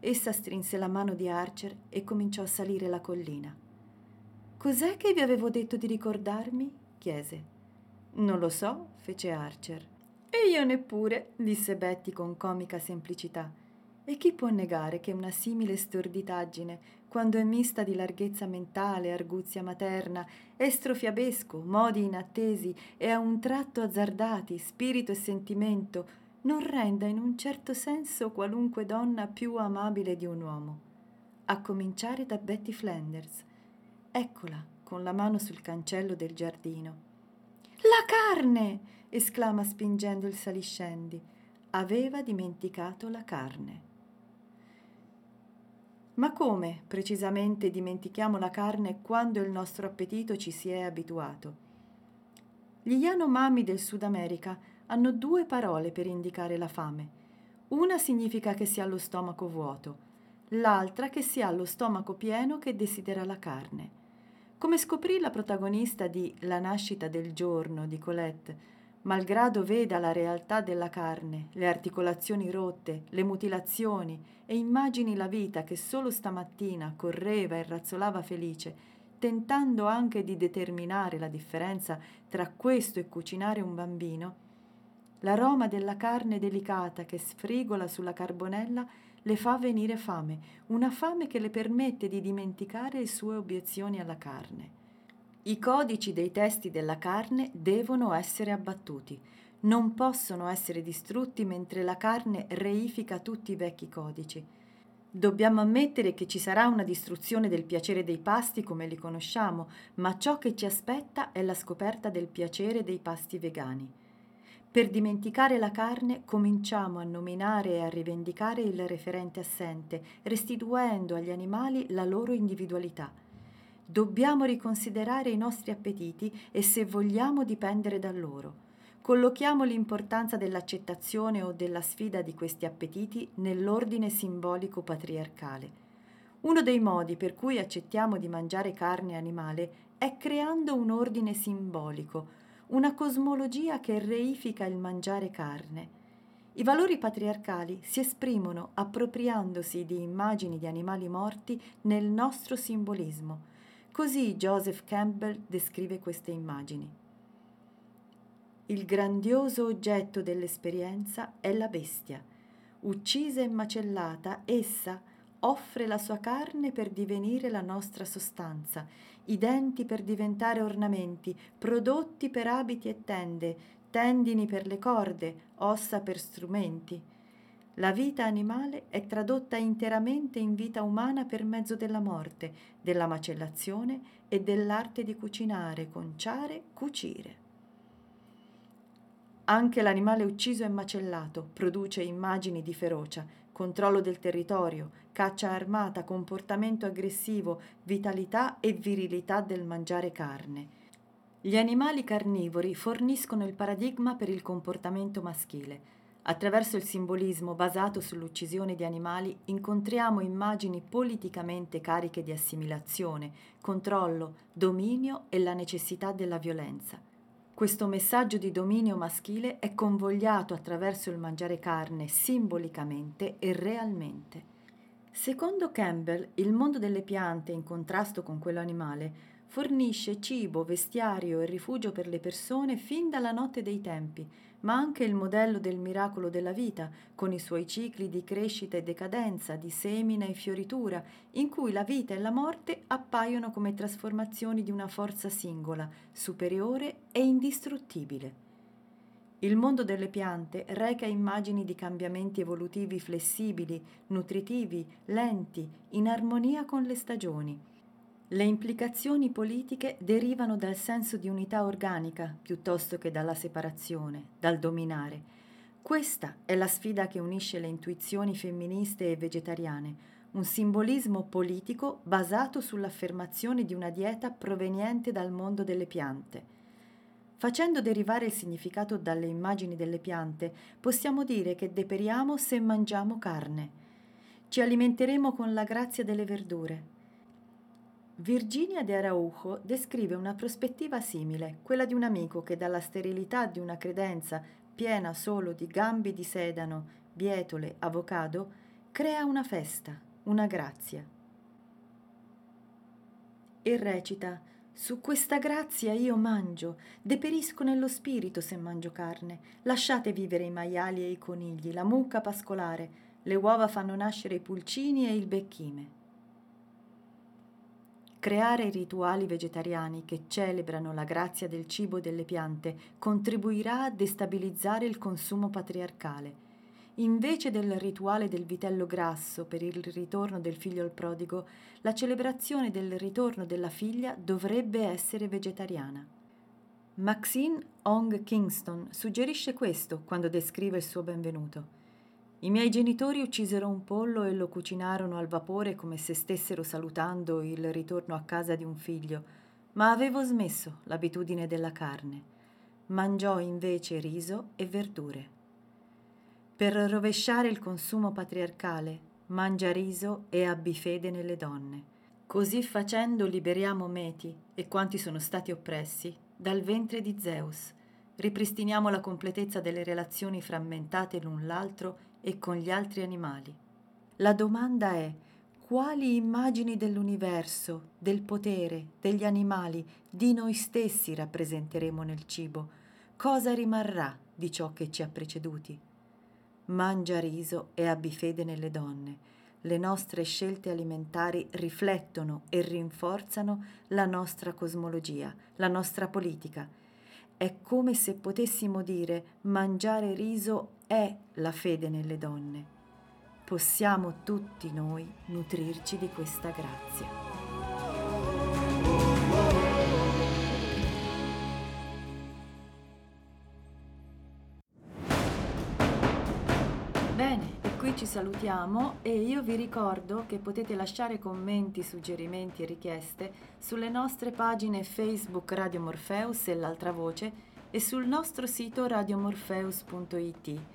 S1: Essa strinse la mano di Archer e cominciò a salire la collina. Cos'è che vi avevo detto di ricordarmi? chiese. Non lo so, fece Archer. E io neppure, disse Betty con comica semplicità. E chi può negare che una simile storditaggine, quando è mista di larghezza mentale, arguzia materna, estro fiabesco, modi inattesi e a un tratto azzardati, spirito e sentimento, non renda in un certo senso qualunque donna più amabile di un uomo? A cominciare da Betty Flanders. Eccola, con la mano sul cancello del giardino. La carne! esclama spingendo il saliscendi. Aveva dimenticato la carne. Ma come precisamente dimentichiamo la carne quando il nostro appetito ci si è abituato? Gli Yanomami del Sud America hanno due parole per indicare la fame. Una significa che si ha lo stomaco vuoto, l'altra che si ha lo stomaco pieno che desidera la carne. Come scoprì la protagonista di La nascita del giorno di Colette, malgrado veda la realtà della carne, le articolazioni rotte, le mutilazioni e immagini la vita che solo stamattina correva e razzolava felice, tentando anche di determinare la differenza tra questo e cucinare un bambino, l'aroma della carne delicata che sfrigola sulla carbonella le fa venire fame, una fame che le permette di dimenticare le sue obiezioni alla carne. I codici dei testi della carne devono essere abbattuti, non possono essere distrutti mentre la carne reifica tutti i vecchi codici. Dobbiamo ammettere che ci sarà una distruzione del piacere dei pasti come li conosciamo, ma ciò che ci aspetta è la scoperta del piacere dei pasti vegani. Per dimenticare la carne cominciamo a nominare e a rivendicare il referente assente, restituendo agli animali la loro individualità. Dobbiamo riconsiderare i nostri appetiti e se vogliamo dipendere da loro. Collochiamo l'importanza dell'accettazione o della sfida di questi appetiti nell'ordine simbolico patriarcale. Uno dei modi per cui accettiamo di mangiare carne animale è creando un ordine simbolico, una cosmologia che reifica il mangiare carne. I valori patriarcali si esprimono appropriandosi di immagini di animali morti nel nostro simbolismo Così Joseph Campbell descrive queste immagini. Il grandioso oggetto dell'esperienza è la bestia. Uccisa e macellata, essa offre la sua carne per divenire la nostra sostanza, i denti per diventare ornamenti, prodotti per abiti e tende, tendini per le corde, ossa per strumenti. La vita animale è tradotta interamente in vita umana per mezzo della morte, della macellazione e dell'arte di cucinare, conciare, cucire. Anche l'animale ucciso e macellato produce immagini di ferocia, controllo del territorio, caccia armata, comportamento aggressivo, vitalità e virilità del mangiare carne. Gli animali carnivori forniscono il paradigma per il comportamento maschile. Attraverso il simbolismo basato sull'uccisione di animali incontriamo immagini politicamente cariche di assimilazione, controllo, dominio e la necessità della violenza. Questo messaggio di dominio maschile è convogliato attraverso il mangiare carne simbolicamente e realmente. Secondo Campbell, il mondo delle piante in contrasto con quello animale fornisce cibo, vestiario e rifugio per le persone fin dalla notte dei tempi, ma anche il modello del miracolo della vita, con i suoi cicli di crescita e decadenza, di semina e fioritura, in cui la vita e la morte appaiono come trasformazioni di una forza singola, superiore e indistruttibile. Il mondo delle piante reca immagini di cambiamenti evolutivi flessibili, nutritivi, lenti, in armonia con le stagioni le implicazioni politiche derivano dal senso di unità organica piuttosto che dalla separazione, dal dominare. Questa è la sfida che unisce le intuizioni femministe e vegetariane, un simbolismo politico basato sull'affermazione di una dieta proveniente dal mondo delle piante. Facendo derivare il significato dalle immagini delle piante, possiamo dire che deperiamo se mangiamo carne. Ci alimenteremo con la grazia delle verdure, Virginia de Araujo descrive una prospettiva simile, quella di un amico che dalla sterilità di una credenza piena solo di gambi di sedano, bietole, avocado, crea una festa, una grazia. E recita su questa grazia io mangio, deperisco nello spirito se mangio carne. Lasciate vivere i maiali e i conigli, la mucca pascolare, le uova fanno nascere i pulcini e il becchime. Creare rituali vegetariani che celebrano la grazia del cibo e delle piante contribuirà a destabilizzare il consumo patriarcale. Invece del rituale del vitello grasso per il ritorno del figlio al prodigo, la celebrazione del ritorno della figlia dovrebbe essere vegetariana. Maxine Ong Kingston suggerisce questo quando descrive il suo benvenuto. I miei genitori uccisero un pollo e lo cucinarono al vapore come se stessero salutando il ritorno a casa di un figlio, ma avevo smesso l'abitudine della carne. Mangiò invece riso e verdure. per rovesciare il consumo patriarcale, mangia riso e abbi fede nelle donne. Così facendo liberiamo Meti e quanti sono stati oppressi dal ventre di Zeus. Ripristiniamo la completezza delle relazioni frammentate l'un l'altro e con gli altri animali. La domanda è quali immagini dell'universo, del potere, degli animali, di noi stessi rappresenteremo nel cibo? Cosa rimarrà di ciò che ci ha preceduti? Mangia riso e abbi fede nelle donne. Le nostre scelte alimentari riflettono e rinforzano la nostra cosmologia, la nostra politica. È come se potessimo dire mangiare riso è la fede nelle donne possiamo tutti noi nutrirci di questa grazia. Bene, e qui ci salutiamo e io vi ricordo che potete lasciare commenti, suggerimenti e richieste sulle nostre pagine Facebook Radio Morpheus e l'altra voce e sul nostro sito radiomorpheus.it.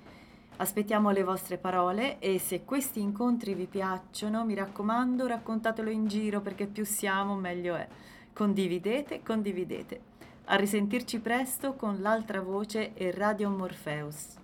S1: Aspettiamo le vostre parole e se questi incontri vi piacciono, mi raccomando, raccontatelo in giro perché più siamo meglio è. Condividete, condividete. A risentirci presto con l'altra voce e Radio Morpheus.